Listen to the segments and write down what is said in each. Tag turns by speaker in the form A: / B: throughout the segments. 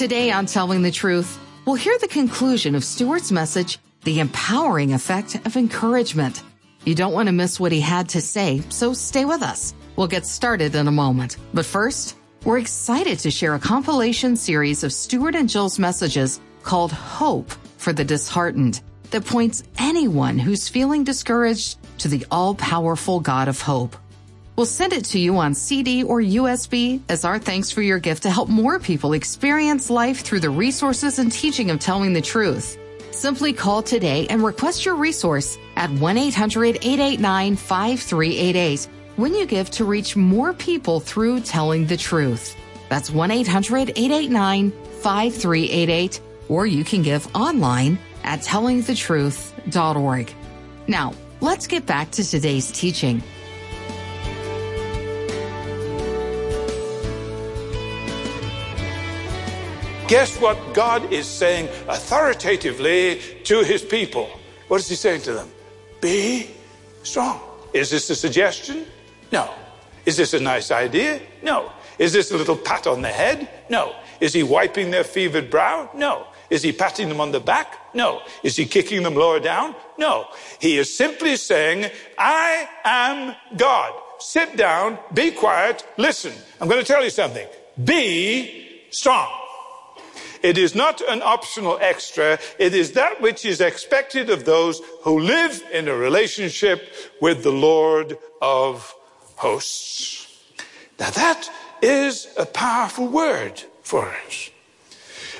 A: Today on Telling the Truth, we'll hear the conclusion of Stuart's message, The Empowering Effect of Encouragement. You don't want to miss what he had to say, so stay with us. We'll get started in a moment. But first, we're excited to share a compilation series of Stuart and Jill's messages called Hope for the Disheartened that points anyone who's feeling discouraged to the all powerful God of hope. We'll send it to you on CD or USB as our thanks for your gift to help more people experience life through the resources and teaching of telling the truth. Simply call today and request your resource at 1 800 889 5388 when you give to reach more people through telling the truth. That's 1 800 889 5388, or you can give online at tellingthetruth.org. Now, let's get back to today's teaching.
B: Guess what God is saying authoritatively to his people? What is he saying to them? Be strong. Is this a suggestion? No. Is this a nice idea? No. Is this a little pat on the head? No. Is he wiping their fevered brow? No. Is he patting them on the back? No. Is he kicking them lower down? No. He is simply saying, I am God. Sit down, be quiet, listen. I'm going to tell you something. Be strong. It is not an optional extra. It is that which is expected of those who live in a relationship with the Lord of hosts. Now that is a powerful word for us.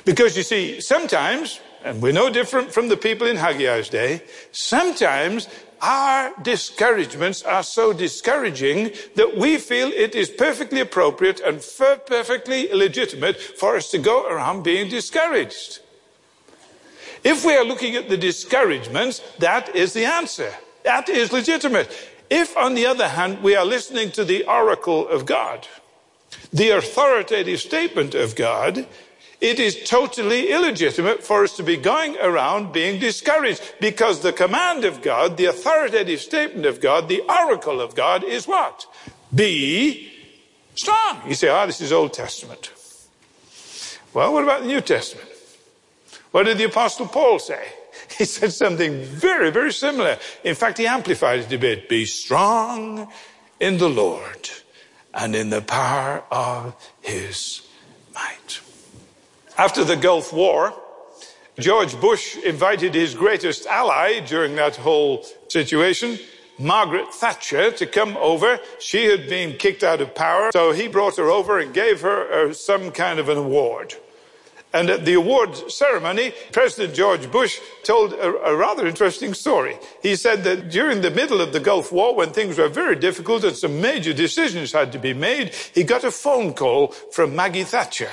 B: Because you see, sometimes, and we're no different from the people in Haggai's day, sometimes our discouragements are so discouraging that we feel it is perfectly appropriate and perfectly legitimate for us to go around being discouraged. If we are looking at the discouragements, that is the answer. That is legitimate. If, on the other hand, we are listening to the oracle of God, the authoritative statement of God, it is totally illegitimate for us to be going around being discouraged because the command of God, the authoritative statement of God, the oracle of God is what? Be strong. You say, ah, oh, this is Old Testament. Well, what about the New Testament? What did the Apostle Paul say? He said something very, very similar. In fact, he amplified it a bit. Be strong in the Lord and in the power of his might. After the Gulf War, George Bush invited his greatest ally during that whole situation, Margaret Thatcher, to come over. She had been kicked out of power, so he brought her over and gave her uh, some kind of an award. And at the award ceremony, President George Bush told a, a, rather interesting story. He said that during the middle of the Gulf War, when things were very difficult and some major decisions had to be made, he got a phone call from Maggie Thatcher.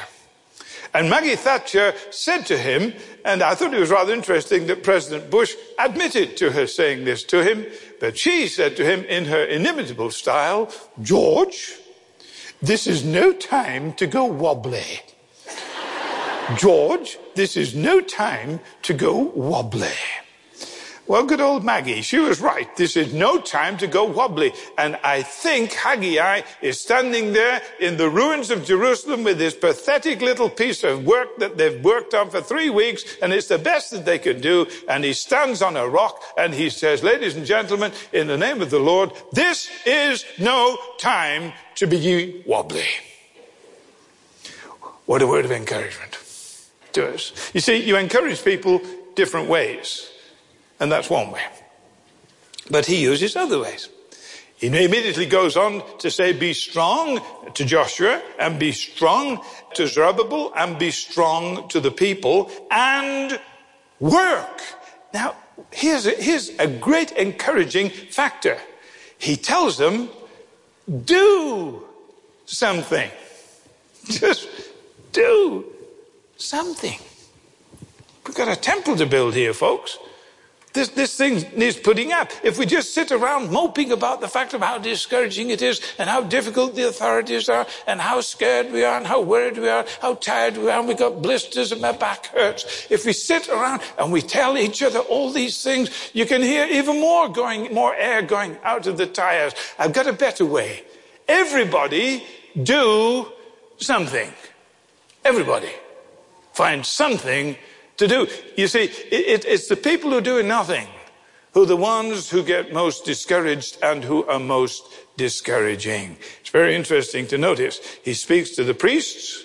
B: And Maggie Thatcher said to him, and I thought it was rather interesting that President Bush admitted to her saying this to him, but she said to him in her inimitable style, George, this is no time to go wobbly. George, this is no time to go wobbly. Well, good old Maggie, she was right. This is no time to go wobbly. And I think Haggai is standing there in the ruins of Jerusalem with this pathetic little piece of work that they've worked on for three weeks, and it's the best that they can do. And he stands on a rock and he says, ladies and gentlemen, in the name of the Lord, this is no time to be wobbly. What a word of encouragement to us. You see, you encourage people different ways. And that's one way. But he uses other ways. He immediately goes on to say, be strong to Joshua and be strong to Zerubbabel and be strong to the people and work. Now, here's a, here's a great encouraging factor. He tells them, do something. Just do something. We've got a temple to build here, folks. This, this thing needs putting up. If we just sit around moping about the fact of how discouraging it is and how difficult the authorities are and how scared we are and how worried we are, how tired we are and we got blisters and my back hurts. If we sit around and we tell each other all these things, you can hear even more going, more air going out of the tires. I've got a better way. Everybody do something. Everybody. find something to do. You see, it, it's the people who do nothing who are the ones who get most discouraged and who are most discouraging. It's very interesting to notice. He speaks to the priests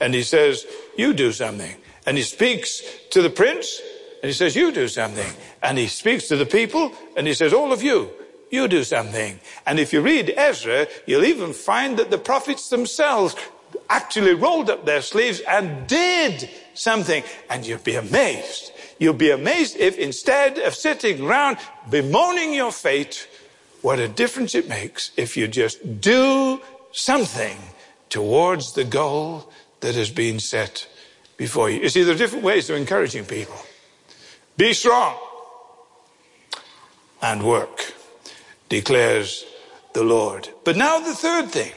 B: and he says, you do something. And he speaks to the prince and he says, you do something. And he speaks to the people and he says, all of you, you do something. And if you read Ezra, you'll even find that the prophets themselves actually rolled up their sleeves and did something. And you'd be amazed. You'd be amazed if instead of sitting around bemoaning your fate, what a difference it makes if you just do something towards the goal that has been set before you. You see, there are different ways of encouraging people. Be strong and work, declares the Lord. But now the third thing.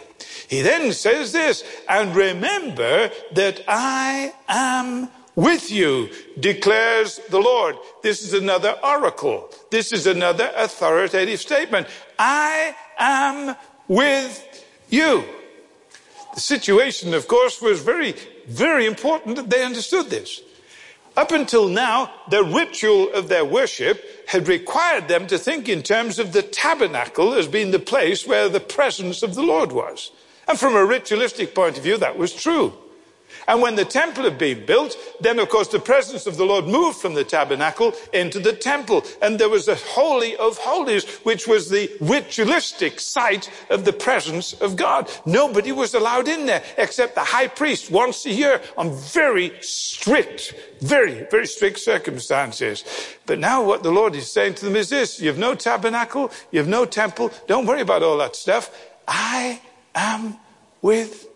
B: He then says this, and remember that I am with you, declares the Lord. This is another oracle. This is another authoritative statement. I am with you. The situation, of course, was very, very important that they understood this. Up until now, the ritual of their worship had required them to think in terms of the tabernacle as being the place where the presence of the Lord was. And from a ritualistic point of view, that was true. And when the temple had been built, then of course the presence of the Lord moved from the tabernacle into the temple. And there was a holy of holies, which was the ritualistic site of the presence of God. Nobody was allowed in there except the high priest once a year on very strict, very, very strict circumstances. But now what the Lord is saying to them is this, you have no tabernacle, you have no temple, don't worry about all that stuff. I am with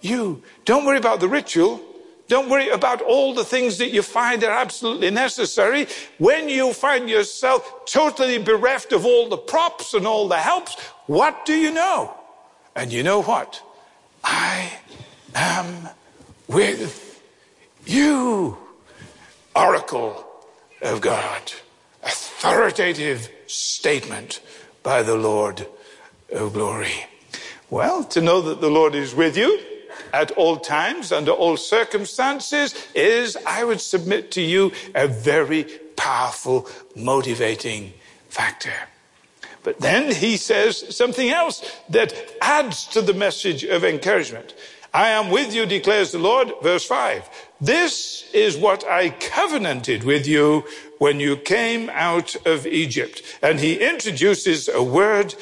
B: you. Don't worry about the ritual. Don't worry about all the things that you find are absolutely necessary. When you find yourself totally bereft of all the props and all the helps, what do you know? And you know what? I am with you. Oracle of God. Authoritative statement by the Lord of glory. Well, to know that the Lord is with you at all times, under all circumstances, is, I would submit to you, a very powerful motivating factor. But then he says something else that adds to the message of encouragement. I am with you, declares the Lord, verse 5. This is what I covenanted with you when you came out of Egypt. And he introduces a word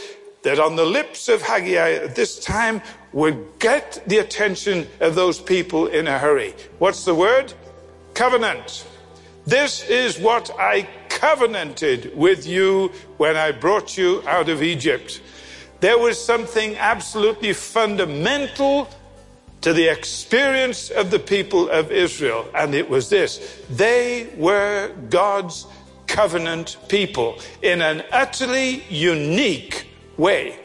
B: that on the lips of Haggai at this time would get the attention of those people in a hurry. What's the word? Covenant. This is what I covenanted with you when I brought you out of Egypt. There was something absolutely fundamental to the experience of the people of Israel, and it was this. They were God's covenant people in an utterly unique way.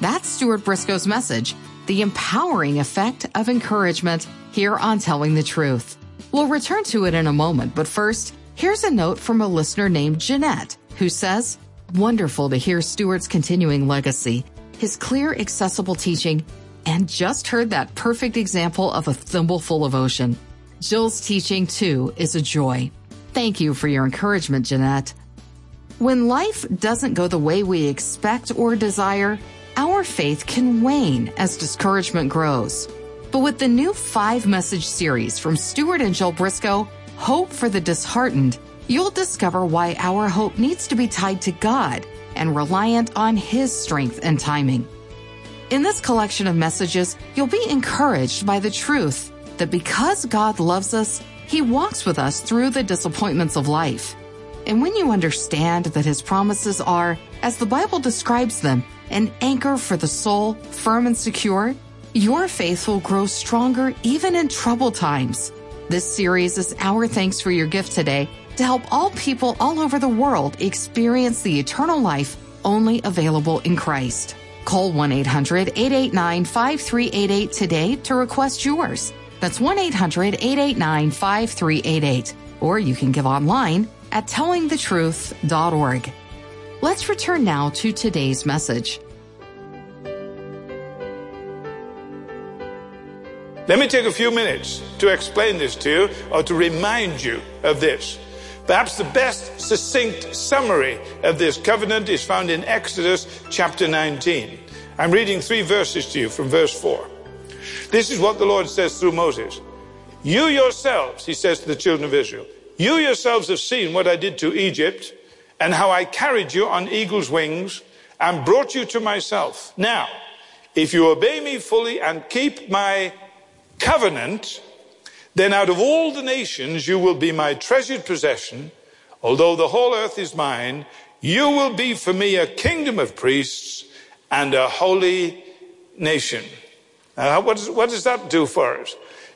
A: That's Stuart Briscoe's message, the empowering effect of encouragement here on Telling the Truth. We'll return to it in a moment, but first, here's a note from a listener named Jeanette, who says, Wonderful to hear Stuart's continuing legacy, his clear, accessible teaching, and just heard that perfect example of a thimbleful of ocean. Jill's teaching, too, is a joy. Thank you for your encouragement, Jeanette. When life doesn't go the way we expect or desire, our faith can wane as discouragement grows. But with the new five message series from Stuart and Jill Briscoe, Hope for the Disheartened, you'll discover why our hope needs to be tied to God and reliant on His strength and timing. In this collection of messages, you'll be encouraged by the truth that because God loves us, He walks with us through the disappointments of life. And when you understand that His promises are, as the Bible describes them, an anchor for the soul, firm and secure, your faith will grow stronger even in troubled times. This series is our thanks for your gift today to help all people all over the world experience the eternal life only available in Christ. Call 1 800 889 5388 today to request yours. That's 1 800 889 5388. Or you can give online at tellingthetruth.org. Let's return now to today's message.
B: Let me take a few minutes to explain this to you or to remind you of this. Perhaps the best succinct summary of this covenant is found in Exodus chapter 19. I'm reading three verses to you from verse 4. This is what the Lord says through Moses. You yourselves, he says to the children of Israel, you yourselves have seen what I did to Egypt and how I carried you on eagle's wings and brought you to myself. Now, if you obey me fully and keep my covenant, then out of all the nations you will be my treasured possession. Although the whole earth is mine, you will be for me a kingdom of priests and a holy nation. What does that do for us?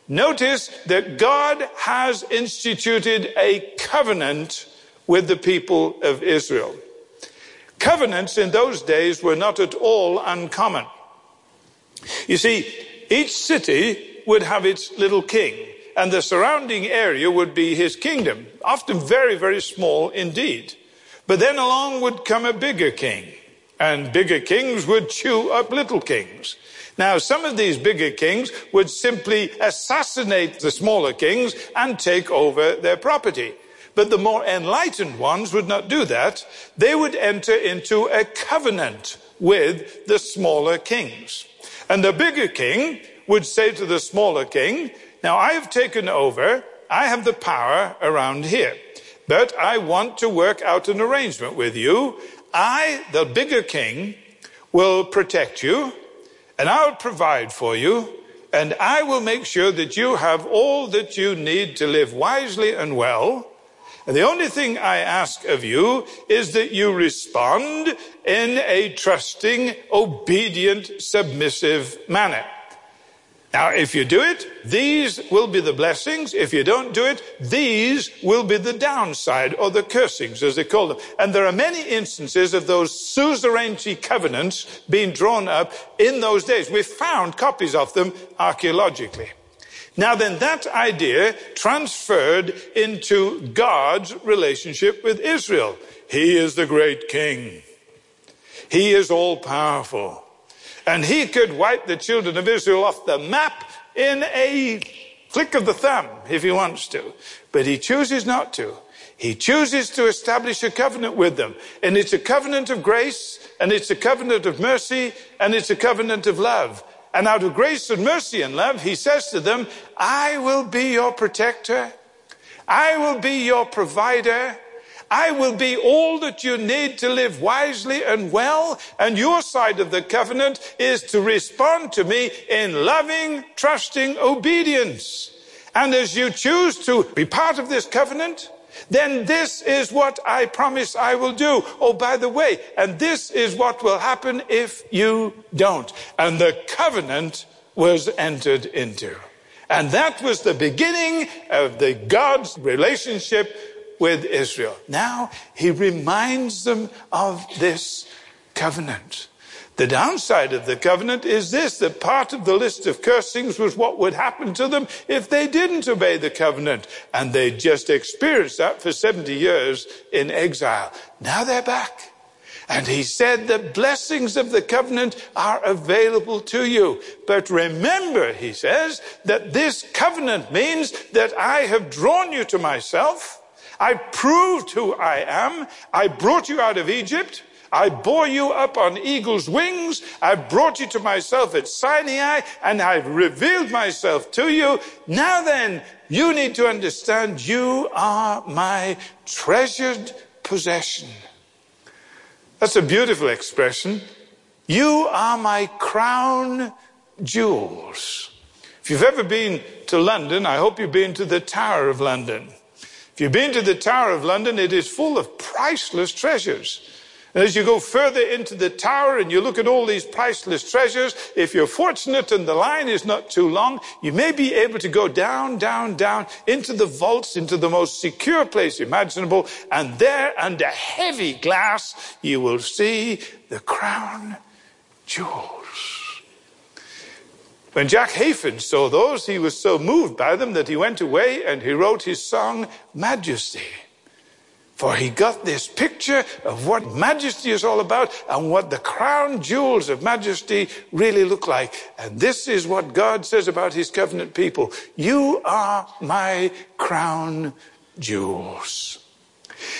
B: Notice that God has instituted a covenant with the people of Israel. Covenants in those days were not at all uncommon. You see, each city would have its little king, and the surrounding area would be his kingdom, often very, very small indeed. But then along would come a bigger king, and bigger kings would chew up little kings. Now, some of these bigger kings would simply assassinate the smaller kings and take over their property. But the more enlightened ones would not do that. They would enter into a covenant with the smaller kings. And the bigger king would say to the smaller king, Now I have taken over, I have the power around here, but I want to work out an arrangement with you. I, the bigger king, will protect you, and I'll provide for you, and I will make sure that you have all that you need to live wisely and well. And the only thing I ask of you is that you respond in a trusting, obedient, submissive manner. Now, if you do it, these will be the blessings. If you don't do it, these will be the downside or the cursings, as they call them. And there are many instances of those suzerainty covenants being drawn up in those days. We've found copies of them archaeologically. Now then, that idea transferred into God's relationship with Israel. He is the great king. He is all powerful. And he could wipe the children of Israel off the map in a flick of the thumb if he wants to. But he chooses not to. He chooses to establish a covenant with them. And it's a covenant of grace, and it's a covenant of mercy, and it's a covenant of love. And out of grace and mercy and love, he says to them, I will be your protector. I will be your provider. I will be all that you need to live wisely and well. And your side of the covenant is to respond to me in loving, trusting obedience. And as you choose to be part of this covenant, then this is what I promise I will do. Oh, by the way, and this is what will happen if you don't. And the covenant was entered into. And that was the beginning of the God's relationship with Israel. Now he reminds them of this covenant. The downside of the covenant is this, that part of the list of cursings was what would happen to them if they didn't obey the covenant. And they just experienced that for 70 years in exile. Now they're back. And he said, the blessings of the covenant are available to you. But remember, he says, that this covenant means that I have drawn you to myself. I proved who I am. I brought you out of Egypt. I bore you up on eagle's wings. I brought you to myself at Sinai and I've revealed myself to you. Now then, you need to understand you are my treasured possession. That's a beautiful expression. You are my crown jewels. If you've ever been to London, I hope you've been to the Tower of London. If you've been to the Tower of London, it is full of priceless treasures. And as you go further into the tower and you look at all these priceless treasures, if you're fortunate and the line is not too long, you may be able to go down, down, down into the vaults, into the most secure place imaginable. And there under heavy glass, you will see the crown jewels. When Jack Hayford saw those, he was so moved by them that he went away and he wrote his song, Majesty. For he got this picture of what majesty is all about and what the crown jewels of majesty really look like. And this is what God says about his covenant people. You are my crown jewels.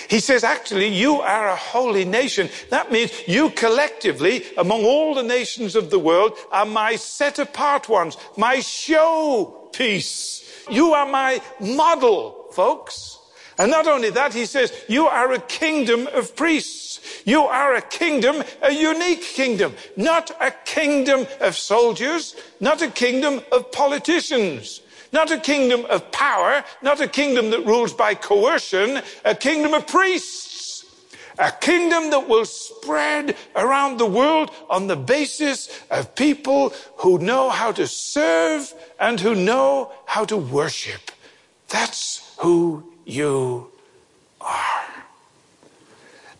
B: He says, actually, you are a holy nation. That means you collectively, among all the nations of the world, are my set apart ones, my show piece. You are my model, folks. And not only that, he says, you are a kingdom of priests. You are a kingdom, a unique kingdom, not a kingdom of soldiers, not a kingdom of politicians, not a kingdom of power, not a kingdom that rules by coercion, a kingdom of priests. A kingdom that will spread around the world on the basis of people who know how to serve and who know how to worship. That's who you are.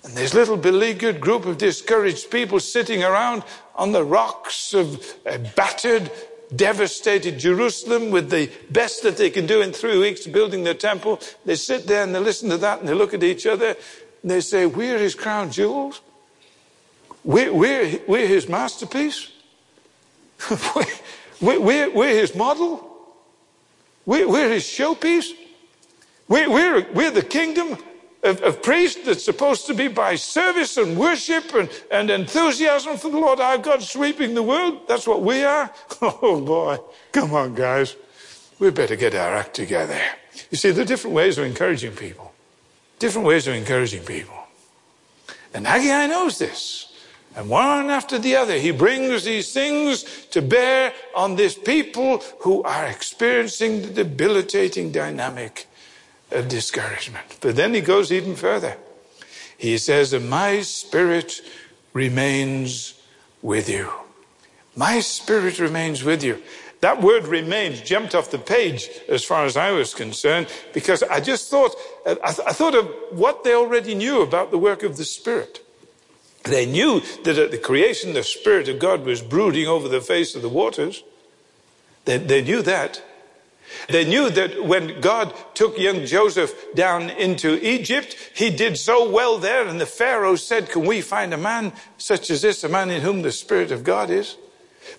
B: And this little beleaguered group of discouraged people sitting around on the rocks of a battered, devastated Jerusalem with the best that they can do in three weeks building their temple. They sit there and they listen to that and they look at each other and they say, We're his crown jewels. We're, we're, we're his masterpiece. we're, we're, we're, his model. We're, we're his showpiece. We're, we're, we're the kingdom of, of that's supposed to be by service and worship and, and enthusiasm for the Lord our God sweeping the world. That's what we are. Oh boy. Come on, guys. We better get our act together. You see, there are different ways of encouraging people. Different ways of encouraging people. And Haggai knows this. And one after the other, he brings these things to bear on this people who are experiencing the debilitating dynamic of discouragement. But then he goes even further. He says, and my spirit remains with you. My spirit remains with you. That word remains jumped off the page as far as I was concerned because I just thought, I, th- I thought of what they already knew about the work of the Spirit. They knew that at the creation, the Spirit of God was brooding over the face of the waters. They, they knew that. They knew that when God took young Joseph down into Egypt, he did so well there, and the Pharaoh said, Can we find a man such as this, a man in whom the Spirit of God is?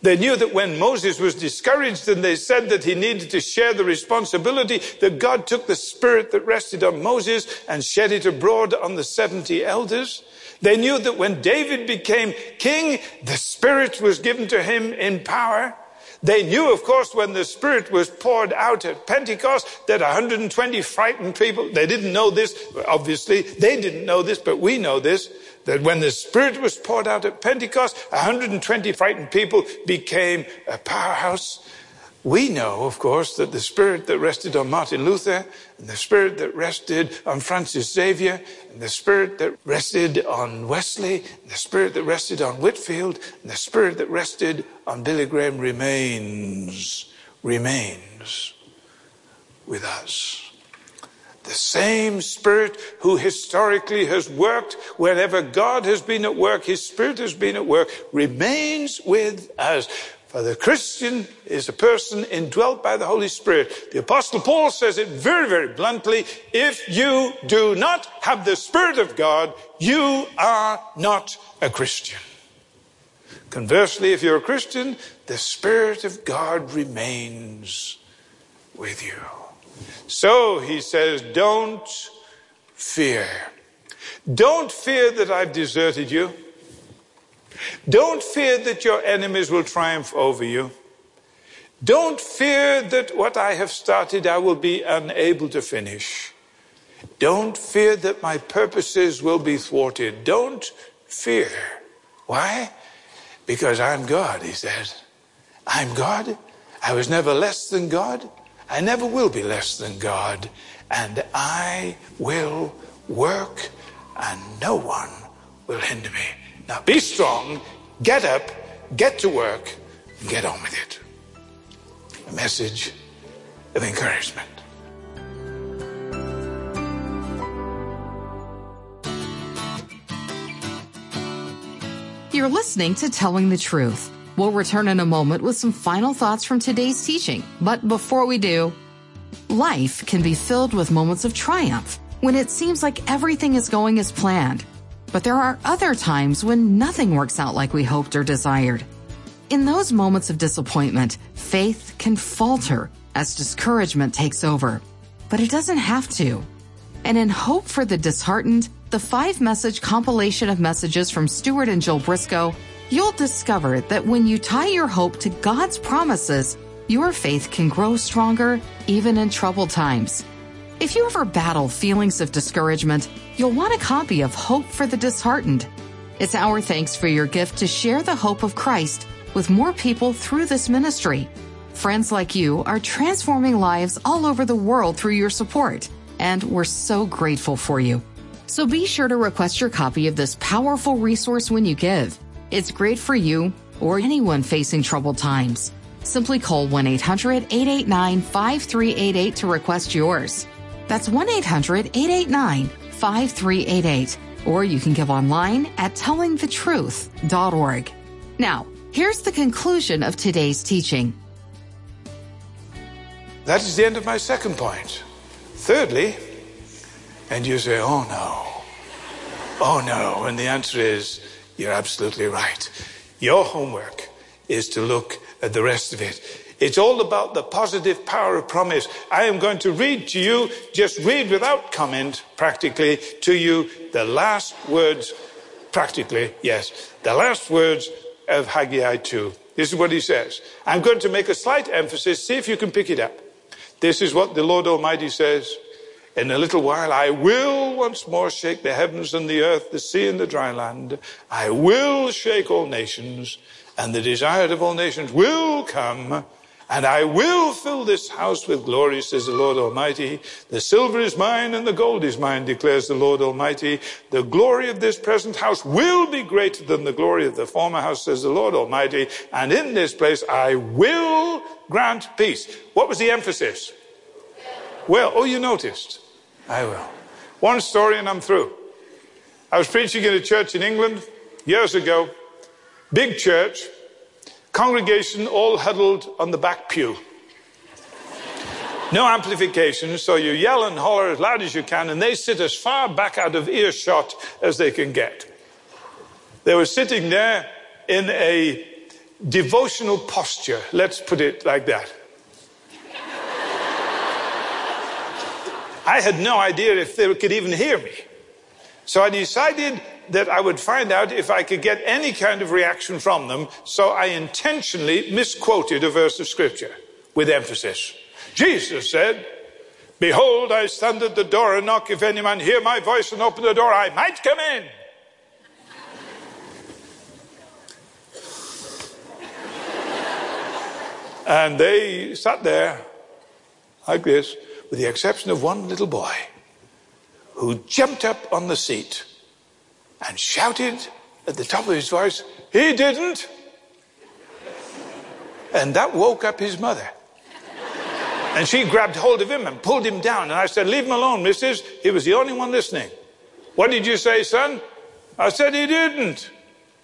B: They knew that when Moses was discouraged and they said that he needed to share the responsibility, that God took the spirit that rested on Moses and shed it abroad on the 70 elders. They knew that when David became king, the spirit was given to him in power. They knew, of course, when the Spirit was poured out at Pentecost that 120 frightened people, they didn't know this, obviously, they didn't know this, but we know this, that when the Spirit was poured out at Pentecost, 120 frightened people became a powerhouse. We know, of course, that the spirit that rested on Martin Luther, and the spirit that rested on Francis Xavier, and the spirit that rested on Wesley, and the spirit that rested on Whitefield, and the spirit that rested on Billy Graham remains, remains with us. The same Spirit who historically has worked wherever God has been at work, His Spirit has been at work, remains with us. For the Christian is a person indwelt by the Holy Spirit. The Apostle Paul says it very, very bluntly. If you do not have the Spirit of God, you are not a Christian. Conversely, if you're a Christian, the Spirit of God remains with you. So he says, don't fear. Don't fear that I've deserted you. Don't fear that your enemies will triumph over you. Don't fear that what I have started I will be unable to finish. Don't fear that my purposes will be thwarted. Don't fear. Why? Because I'm God, he says. I'm God. I was never less than God. I never will be less than God. And I will work and no one will hinder me. Now be strong, get up, get to work, and get on with it. A message of encouragement.
A: You're listening to Telling the Truth. We'll return in a moment with some final thoughts from today's teaching. But before we do, life can be filled with moments of triumph when it seems like everything is going as planned. But there are other times when nothing works out like we hoped or desired. In those moments of disappointment, faith can falter as discouragement takes over. But it doesn't have to. And in Hope for the Disheartened, the five message compilation of messages from Stuart and Jill Briscoe, you'll discover that when you tie your hope to God's promises, your faith can grow stronger even in troubled times. If you ever battle feelings of discouragement, you'll want a copy of Hope for the Disheartened. It's our thanks for your gift to share the hope of Christ with more people through this ministry. Friends like you are transforming lives all over the world through your support, and we're so grateful for you. So be sure to request your copy of this powerful resource when you give. It's great for you or anyone facing troubled times. Simply call 1 800 889 5388 to request yours. That's 1 800 889 5388. Or you can give online at tellingthetruth.org. Now, here's the conclusion of today's teaching.
B: That is the end of my second point. Thirdly, and you say, oh no, oh no. And the answer is, you're absolutely right. Your homework is to look at the rest of it. It's all about the positive power of promise. I am going to read to you, just read without comment, practically, to you the last words, practically, yes, the last words of Haggai 2. This is what he says. I'm going to make a slight emphasis. See if you can pick it up. This is what the Lord Almighty says. In a little while, I will once more shake the heavens and the earth, the sea and the dry land. I will shake all nations, and the desire of all nations will come, and I will fill this house with glory, says the Lord Almighty. The silver is mine and the gold is mine, declares the Lord Almighty. The glory of this present house will be greater than the glory of the former house, says the Lord Almighty. And in this place I will grant peace. What was the emphasis? Well, oh, you noticed. I will. One story and I'm through. I was preaching in a church in England years ago. Big church. Congregation all huddled on the back pew. No amplification, so you yell and holler as loud as you can, and they sit as far back out of earshot as they can get. They were sitting there in a devotional posture, let's put it like that. I had no idea if they could even hear me. So I decided that I would find out if I could get any kind of reaction from them. So I intentionally misquoted a verse of scripture with emphasis. Jesus said, Behold, I stand at the door and knock. If any man hear my voice and open the door, I might come in. and they sat there like this with the exception of one little boy who jumped up on the seat and shouted at the top of his voice, He didn't! And that woke up his mother. And she grabbed hold of him and pulled him down. And I said, Leave him alone, missus. He was the only one listening. What did you say, son? I said, He didn't.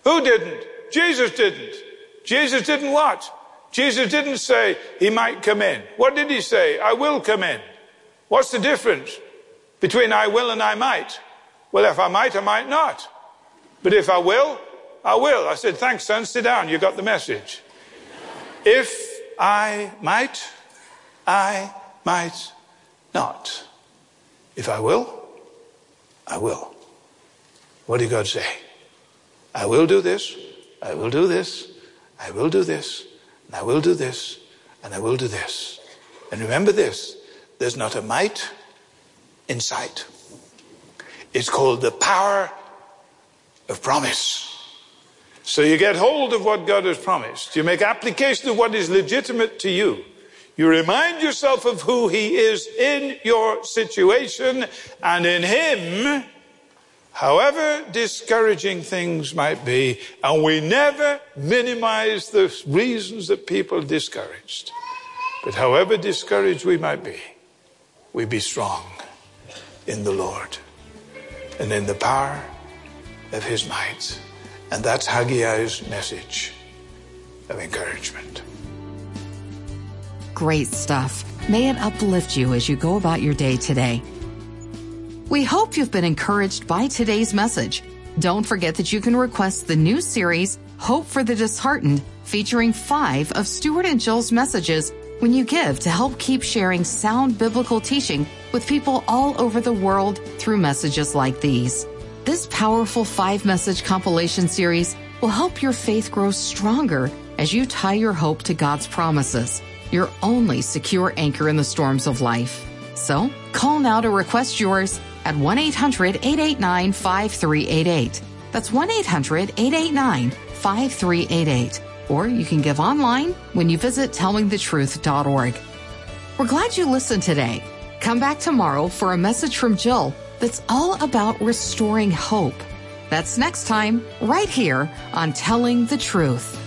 B: Who didn't? Jesus didn't. Jesus didn't what? Jesus didn't say he might come in. What did he say? I will come in. What's the difference between I will and I might? Well, if I might, I might not. But if I will, I will. I said, thanks, son, sit down. You got the message. If I might, I might not. If I will, I will. What did God say? I will do this, I will do this, I will do this, and I will do this, and I will do this. And remember this there's not a might in sight. It's called the power of promise. So you get hold of what God has promised. You make application of what is legitimate to you. You remind yourself of who He is in your situation and in Him, however discouraging things might be. And we never minimize the reasons that people are discouraged. But however discouraged we might be, we be strong in the Lord and in the power of his might. And that's Haggai's message of encouragement.
A: Great stuff. May it uplift you as you go about your day today. We hope you've been encouraged by today's message. Don't forget that you can request the new series, Hope for the Disheartened, featuring five of Stuart and Jill's messages when you give to help keep sharing sound biblical teaching with people all over the world through messages like these. This powerful five message compilation series will help your faith grow stronger as you tie your hope to God's promises, your only secure anchor in the storms of life. So call now to request yours at 1 800 889 5388. That's 1 800 889 5388. Or you can give online when you visit tellingthetruth.org. We're glad you listened today. Come back tomorrow for a message from Jill that's all about restoring hope. That's next time, right here on Telling the Truth.